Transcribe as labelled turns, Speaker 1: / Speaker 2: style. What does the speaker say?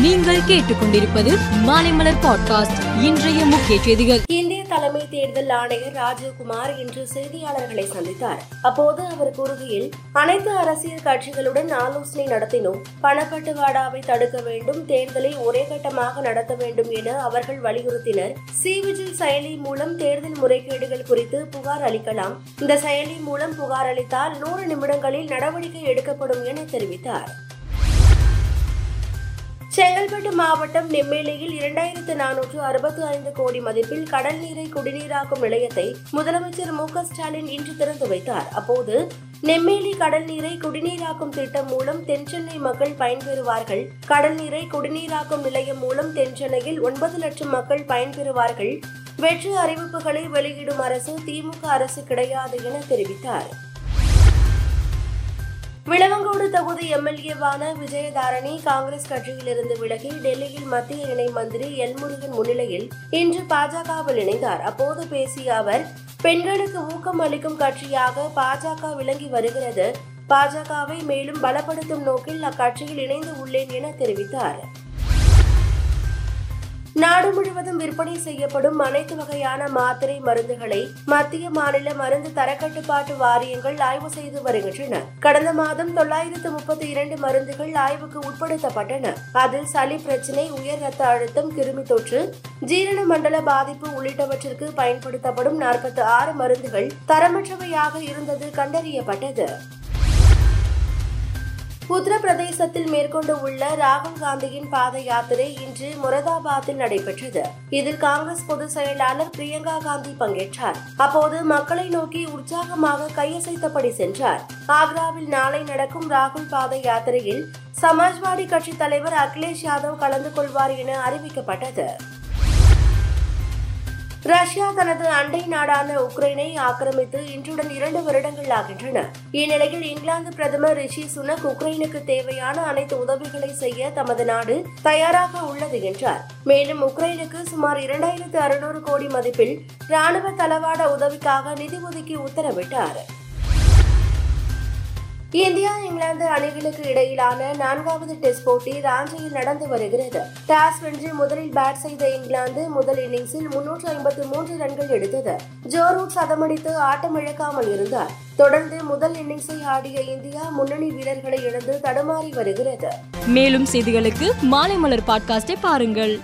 Speaker 1: நீங்கள் கேட்டுக்கொண்டிருப்பது மாலைமலர் பாட்காஸ்ட். இன்றைய முக்கிய செய்திகள்.
Speaker 2: இந்திய தலைமை தேர்தல் ஆணையர் ராஜீவ்குமார் இன்று செய்தியாளர்களை சந்தித்தார். அப்போது அவர் கூறுகையில் அனைத்து அரசியல் கட்சிகளுடன் ஆலோசனை நடத்தினோம். பணப்பட்டுவாடாவை தடுக்க வேண்டும் தேர்தலை ஒரே கட்டமாக நடத்த வேண்டும் என அவர்கள் வலியுறுத்தினர். சி. விஜில் செயலி மூலம் தேர்தல் முறைகேடுகள் குறித்து புகார் அளிக்கலாம். இந்த செயலி மூலம் புகார் அளித்தால் நூறு நிமிடங்களில் நடவடிக்கை எடுக்கப்படும் என தெரிவித்தார். செங்கல்பட்டு மாவட்டம் நெம்மேலியில் இரண்டாயிரத்து நானூற்று அறுபத்தி ஐந்து கோடி மதிப்பில் கடல் நீரை குடிநீராக்கும் நிலையத்தை முதலமைச்சர் மு க ஸ்டாலின் இன்று திறந்து வைத்தார். அப்போது நெம்மேலி கடல் நீரை குடிநீராக்கும் திட்டம் மூலம் தென்சென்னை மக்கள் பயன்பெறுவார்கள். கடல் நீரை குடிநீராக்கும் நிலையம் மூலம் தென்சென்னையில் ஒன்பது லட்சம் மக்கள் பயன்பெறுவார்கள். வெற்று அறிவிப்புகளை வெளியிடும் அரசு திமுக அரசு கிடையாது என தெரிவித்தார். விளவங்கோடு தொகுதி எம்எல்ஏவான விஜயதாரணி காங்கிரஸ் கட்சியிலிருந்து விலகி டெல்லியில் மத்திய இணை மந்திரி எல் முருகன் முன்னிலையில் இன்று பாஜகவில் இணைந்தார். அப்போது பேசிய அவர் பெண்களுக்கு ஊக்கம் அளிக்கும் கட்சியாக பாஜக விளங்கி வருகிறது. பாஜகவை மேலும் பலப்படுத்தும் நோக்கில் அக்கட்சியில் இணைந்து உள்ளேன் என தெரிவித்தார். நாடு முழுவதும் விற்பனை செய்யப்படும் அனைத்து வகையான மாத்திரை மருந்துகளை மத்திய மாநில மருந்து தரக்கட்டுப்பாட்டு வாரியங்கள் ஆய்வு செய்து வருகின்றன. கடந்த மாதம் தொள்ளாயிரத்து முப்பத்தி இரண்டு மருந்துகள் ஆய்வுக்கு உட்படுத்தப்பட்டன. அதில் சளி பிரச்சினை உயர் ரத்த அழுத்தம் கிருமி தொற்று ஜீரண மண்டல பாதிப்பு உள்ளிட்டவற்றிற்கு பயன்படுத்தப்படும் நாற்பத்தி ஆறு மருந்துகள் தரமற்றவையாக இருந்தது கண்டறியப்பட்டது. உத்தரப்பிரதேசத்தில் மேற்கொண்டு உள்ள ராகுல் காந்தியின் பாத யாத்திரை இன்று முரதாபாத்தில் நடைபெற்றது. இதில் காங்கிரஸ் பொதுச் செயலாளர் பிரியங்கா காந்தி பங்கேற்றார். அப்போது மக்களை நோக்கி உற்சாகமாக கையசைத்தபடி சென்றார். ஆக்ராவில் நாளை நடக்கும் ராகுல் பாத யாத்திரையில் சமாஜ்வாடி கட்சி தலைவர் அகிலேஷ் யாதவ் கலந்து கொள்வார் என அறிவிக்கப்பட்டது. ரஷ்யா தனது அண்டை நாடான உக்ரைனை ஆக்கிரமித்து இன்றுடன் இரண்டு வருடங்கள் ஆகின்றன. இந்நிலையில் இங்கிலாந்து பிரதமர் ரிஷி சுனக் உக்ரைனுக்கு தேவையான அனைத்து உதவிகளை செய்ய தமது நாடு தயாராக உள்ளது என்றார். மேலும் உக்ரைனுக்கு சுமார் இரண்டாயிரத்து அறுநூறு கோடி மதிப்பில் ராணுவ தளவாட உதவிக்காக நிதி ஒதுக்கி உத்தரவிட்டார். இந்தியா இங்கிலாந்து அணிகளுக்கு இடையிலான நான்காவது டெஸ்ட் போட்டி ராஞ்சியில் நடந்து வருகிறது. டாஸ் வென்று முதலில் பேட் செய்த இங்கிலாந்து முதல் இன்னிங்ஸில் முன்னூற்று ஐம்பத்து மூன்று ரன்கள் எடுத்தது. ஜோ ரூட் சதமடித்து ஆட்டமிழக்காமல் இருந்தார். தொடர்ந்து முதல் இன்னிங்ஸை ஆடிய இந்தியா முன்னணி வீரர்களை இழந்து தடுமாறி வருகிறது.
Speaker 1: மேலும் செய்திகளுக்கு மாலை மலர் பாட்காஸ்டை பாருங்கள்.